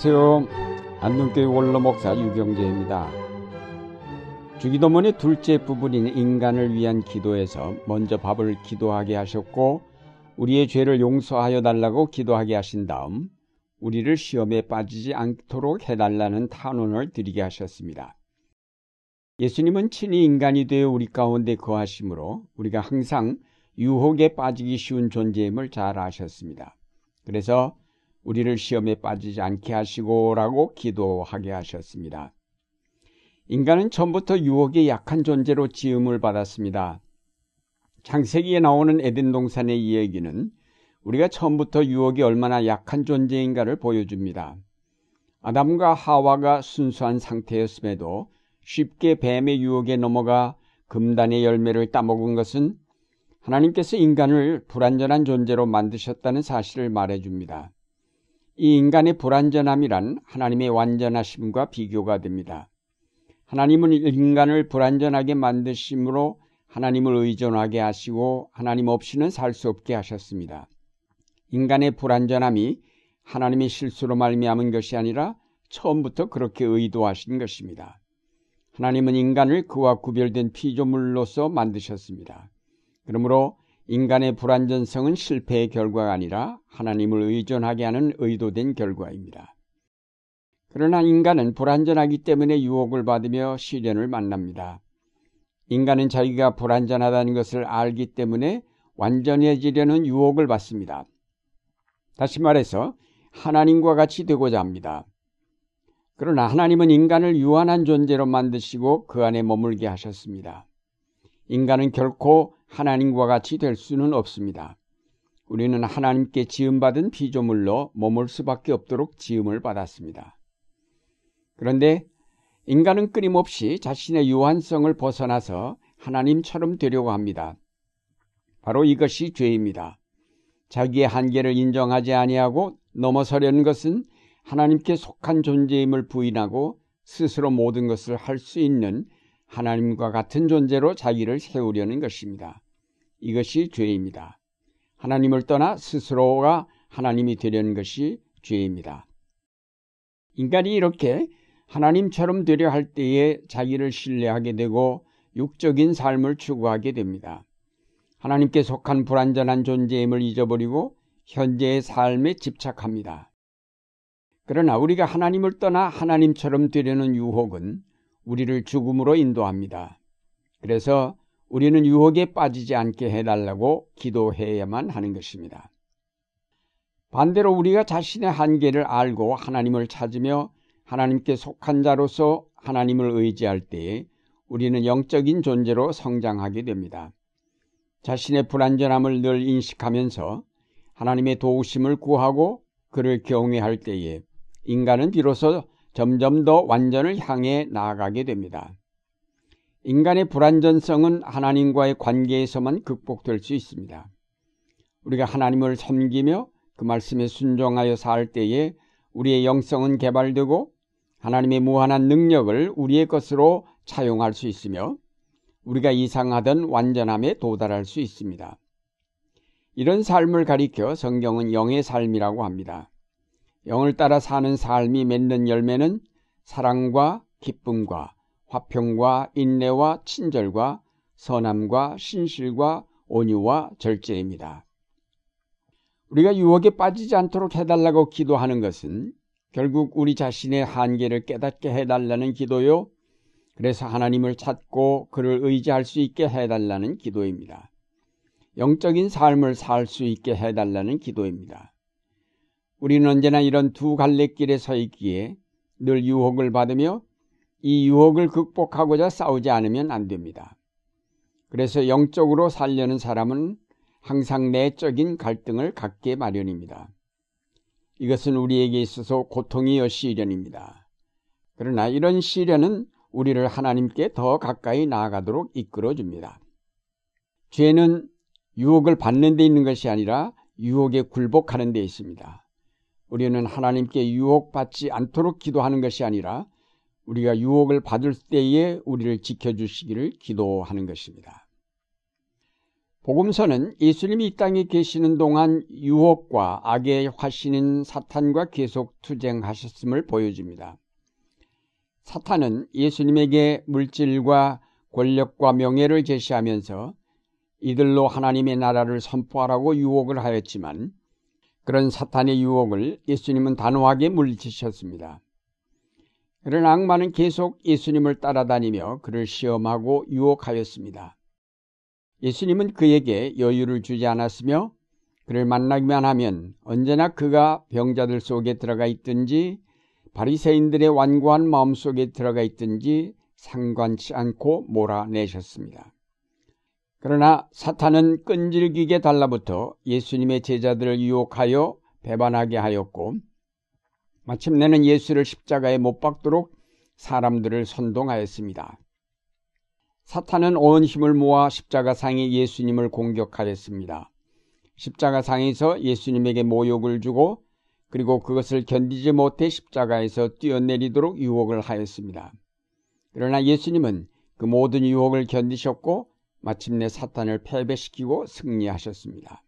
안녕하세요. 안동교회 원로 목사 유경재입니다. 주기도문의 둘째 부분인 인간을 위한 기도에서 먼저 밥을 기도하게 하셨고 우리의 죄를 용서하여 달라고 기도하게 하신 다음 우리를 시험에 빠지지 않도록 해달라는 탄원을 드리게 하셨습니다. 예수님은 친히 인간이 되어 우리 가운데 거하심으로 우리가 항상 유혹에 빠지기 쉬운 존재임을 잘 아셨습니다. 그래서 우리를 시험에 빠지지 않게 하시고라고 기도하게 하셨습니다. 인간은 처음부터 유혹에 약한 존재로 지음을 받았습니다. 창세기에 나오는 에덴 동산의 이야기는 우리가 처음부터 유혹이 얼마나 약한 존재인가를 보여줍니다. 아담과 하와가 순수한 상태였음에도 쉽게 뱀의 유혹에 넘어가 금단의 열매를 따먹은 것은 하나님께서 인간을 불완전한 존재로 만드셨다는 사실을 말해줍니다. 이 인간의 불완전함이란 하나님의 완전하심과 비교가 됩니다. 하나님은 인간을 불완전하게 만드심으로 하나님을 의존하게 하시고 하나님 없이는 살 수 없게 하셨습니다. 인간의 불완전함이 하나님의 실수로 말미암은 것이 아니라 처음부터 그렇게 의도하신 것입니다. 하나님은 인간을 그와 구별된 피조물로서 만드셨습니다. 그러므로 인간의 불완전성은 실패의 결과가 아니라 하나님을 의존하게 하는 의도된 결과입니다. 그러나 인간은 불완전하기 때문에 유혹을 받으며 시련을 만납니다. 인간은 자기가 불완전하다는 것을 알기 때문에 완전해지려는 유혹을 받습니다. 다시 말해서 하나님과 같이 되고자 합니다. 그러나 하나님은 인간을 유한한 존재로 만드시고 그 안에 머물게 하셨습니다. 인간은 결코 하나님과 같이 될 수는 없습니다. 우리는 하나님께 지음받은 피조물로 머물 수밖에 없도록 지음을 받았습니다. 그런데 인간은 끊임없이 자신의 유한성을 벗어나서 하나님처럼 되려고 합니다. 바로 이것이 죄입니다. 자기의 한계를 인정하지 아니하고 넘어서려는 것은 하나님께 속한 존재임을 부인하고 스스로 모든 것을 할 수 있는 하나님과 같은 존재로 자기를 세우려는 것입니다. 이것이 죄입니다. 하나님을 떠나 스스로가 하나님이 되려는 것이 죄입니다. 인간이 이렇게 하나님처럼 되려 할 때에 자기를 신뢰하게 되고 육적인 삶을 추구하게 됩니다. 하나님께 속한 불완전한 존재임을 잊어버리고 현재의 삶에 집착합니다. 그러나 우리가 하나님을 떠나 하나님처럼 되려는 유혹은 우리를 죽음으로 인도합니다. 그래서 우리는 유혹에 빠지지 않게 해달라고 기도해야만 하는 것입니다. 반대로 우리가 자신의 한계를 알고 하나님을 찾으며 하나님께 속한 자로서 하나님을 의지할 때에 우리는 영적인 존재로 성장하게 됩니다. 자신의 불완전함을 늘 인식하면서 하나님의 도우심을 구하고 그를 경외할 때에 인간은 비로소 점점 더 완전을 향해 나아가게 됩니다. 인간의 불완전성은 하나님과의 관계에서만 극복될 수 있습니다. 우리가 하나님을 섬기며 그 말씀에 순종하여 살 때에 우리의 영성은 개발되고 하나님의 무한한 능력을 우리의 것으로 차용할 수 있으며 우리가 이상하던 완전함에 도달할 수 있습니다. 이런 삶을 가리켜 성경은 영의 삶이라고 합니다. 영을 따라 사는 삶이 맺는 열매는 사랑과 기쁨과 화평과 인내와 친절과 선함과 신실과 온유와 절제입니다. 우리가 유혹에 빠지지 않도록 해달라고 기도하는 것은 결국 우리 자신의 한계를 깨닫게 해달라는 기도요. 그래서 하나님을 찾고 그를 의지할 수 있게 해달라는 기도입니다. 영적인 삶을 살 수 있게 해달라는 기도입니다. 우리는 언제나 이런 두 갈래길에 서 있기에 늘 유혹을 받으며 이 유혹을 극복하고자 싸우지 않으면 안 됩니다. 그래서 영적으로 살려는 사람은 항상 내적인 갈등을 갖게 마련입니다. 이것은 우리에게 있어서 고통이여 시련입니다. 그러나 이런 시련은 우리를 하나님께 더 가까이 나아가도록 이끌어 줍니다. 죄는 유혹을 받는 데 있는 것이 아니라 유혹에 굴복하는 데 있습니다. 우리는 하나님께 유혹받지 않도록 기도하는 것이 아니라 우리가 유혹을 받을 때에 우리를 지켜주시기를 기도하는 것입니다. 복음서는 예수님이 이 땅에 계시는 동안 유혹과 악의 화신인 사탄과 계속 투쟁하셨음을 보여줍니다. 사탄은 예수님에게 물질과 권력과 명예를 제시하면서 이들로 하나님의 나라를 선포하라고 유혹을 하였지만 그런 사탄의 유혹을 예수님은 단호하게 물리치셨습니다. 그러나 악마는 계속 예수님을 따라다니며 그를 시험하고 유혹하였습니다. 예수님은 그에게 여유를 주지 않았으며 그를 만나기만 하면 언제나 그가 병자들 속에 들어가 있든지 바리새인들의 완고한 마음 속에 들어가 있든지 상관치 않고 몰아내셨습니다. 그러나 사탄은 끈질기게 달라붙어 예수님의 제자들을 유혹하여 배반하게 하였고 마침내는 예수를 십자가에 못 박도록 사람들을 선동하였습니다. 사탄은 온 힘을 모아 십자가상에 예수님을 공격하였습니다. 십자가상에서 예수님에게 모욕을 주고 그리고 그것을 견디지 못해 십자가에서 뛰어내리도록 유혹을 하였습니다. 그러나 예수님은 그 모든 유혹을 견디셨고 마침내 사탄을 패배시키고 승리하셨습니다.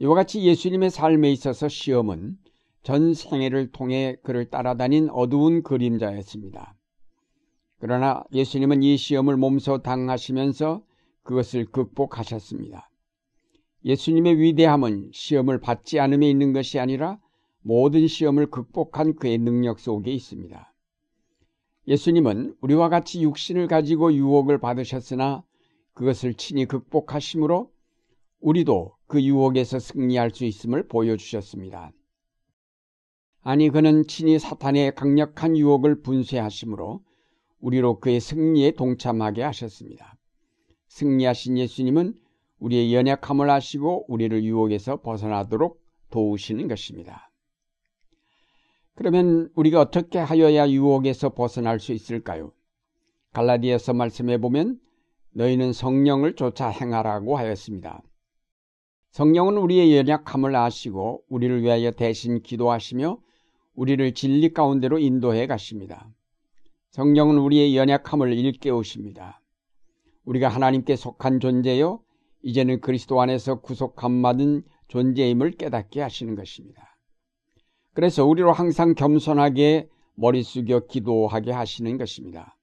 이와 같이 예수님의 삶에 있어서 시험은 전 생애를 통해 그를 따라다닌 어두운 그림자였습니다. 그러나 예수님은 이 시험을 몸소 당하시면서 그것을 극복하셨습니다. 예수님의 위대함은 시험을 받지 않음에 있는 것이 아니라 모든 시험을 극복한 그의 능력 속에 있습니다. 예수님은 우리와 같이 육신을 가지고 유혹을 받으셨으나 그것을 친히 극복하심으로 우리도 그 유혹에서 승리할 수 있음을 보여주셨습니다. 아니 그는 친히 사탄의 강력한 유혹을 분쇄하심으로 우리로 그의 승리에 동참하게 하셨습니다. 승리하신 예수님은 우리의 연약함을 아시고 우리를 유혹에서 벗어나도록 도우시는 것입니다. 그러면 우리가 어떻게 하여야 유혹에서 벗어날 수 있을까요? 갈라디아서 말씀해 보면 너희는 성령을 쫓아 행하라고 하였습니다. 성령은 우리의 연약함을 아시고 우리를 위하여 대신 기도하시며 우리를 진리 가운데로 인도해 가십니다. 성령은 우리의 연약함을 일깨우십니다. 우리가 하나님께 속한 존재요, 이제는 그리스도 안에서 구속함 받은 존재임을 깨닫게 하시는 것입니다. 그래서 우리로 항상 겸손하게 머리 숙여 기도하게 하시는 것입니다.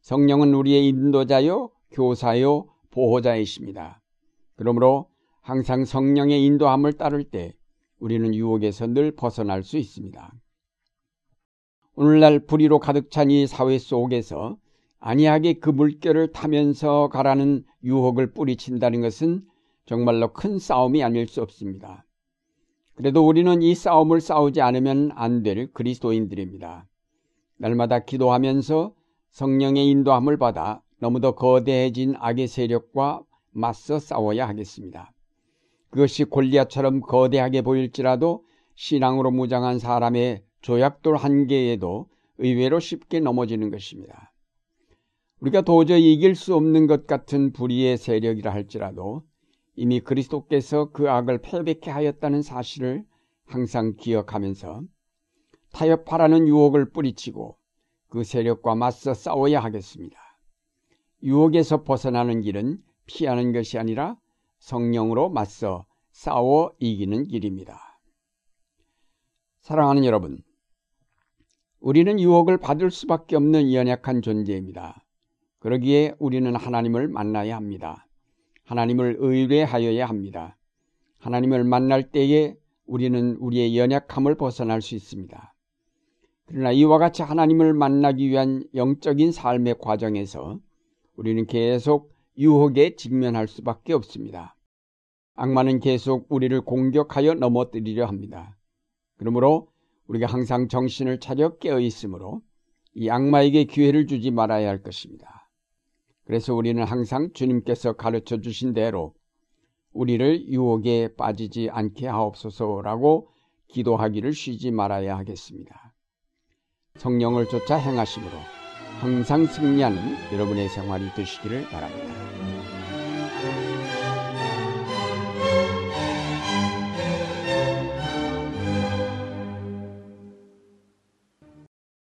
성령은 우리의 인도자요, 교사요, 보호자이십니다. 그러므로 항상 성령의 인도함을 따를 때 우리는 유혹에서 늘 벗어날 수 있습니다. 오늘날 불의로 가득 찬 이 사회 속에서 안이하게 그 물결을 타면서 가라는 유혹을 뿌리친다는 것은 정말로 큰 싸움이 아닐 수 없습니다. 그래도 우리는 이 싸움을 싸우지 않으면 안 될 그리스도인들입니다. 날마다 기도하면서 성령의 인도함을 받아 너무도 거대해진 악의 세력과 맞서 싸워야 하겠습니다. 그것이 골리앗처럼 거대하게 보일지라도 신앙으로 무장한 사람의 조약돌 한 개에도 의외로 쉽게 넘어지는 것입니다. 우리가 도저히 이길 수 없는 것 같은 불의의 세력이라 할지라도 이미 그리스도께서 그 악을 패배케 하였다는 사실을 항상 기억하면서 타협하라는 유혹을 뿌리치고 그 세력과 맞서 싸워야 하겠습니다. 유혹에서 벗어나는 길은 피하는 것이 아니라 성령으로 맞서 싸워 이기는 길입니다. 사랑하는 여러분, 우리는 유혹을 받을 수밖에 없는 연약한 존재입니다. 그러기에 우리는 하나님을 만나야 합니다. 하나님을 의뢰하여야 합니다. 하나님을 만날 때에 우리는 우리의 연약함을 벗어날 수 있습니다. 그러나 이와 같이 하나님을 만나기 위한 영적인 삶의 과정에서 우리는 계속 유혹에 직면할 수밖에 없습니다. 악마는 계속 우리를 공격하여 넘어뜨리려 합니다. 그러므로 우리가 항상 정신을 차려 깨어 있으므로 이 악마에게 기회를 주지 말아야 할 것입니다. 그래서 우리는 항상 주님께서 가르쳐 주신 대로 우리를 유혹에 빠지지 않게 하옵소서라고 기도하기를 쉬지 말아야 하겠습니다. 성령을 쫓아 행하심으로 항상 승리하는 여러분의 생활이 되시기를 바랍니다.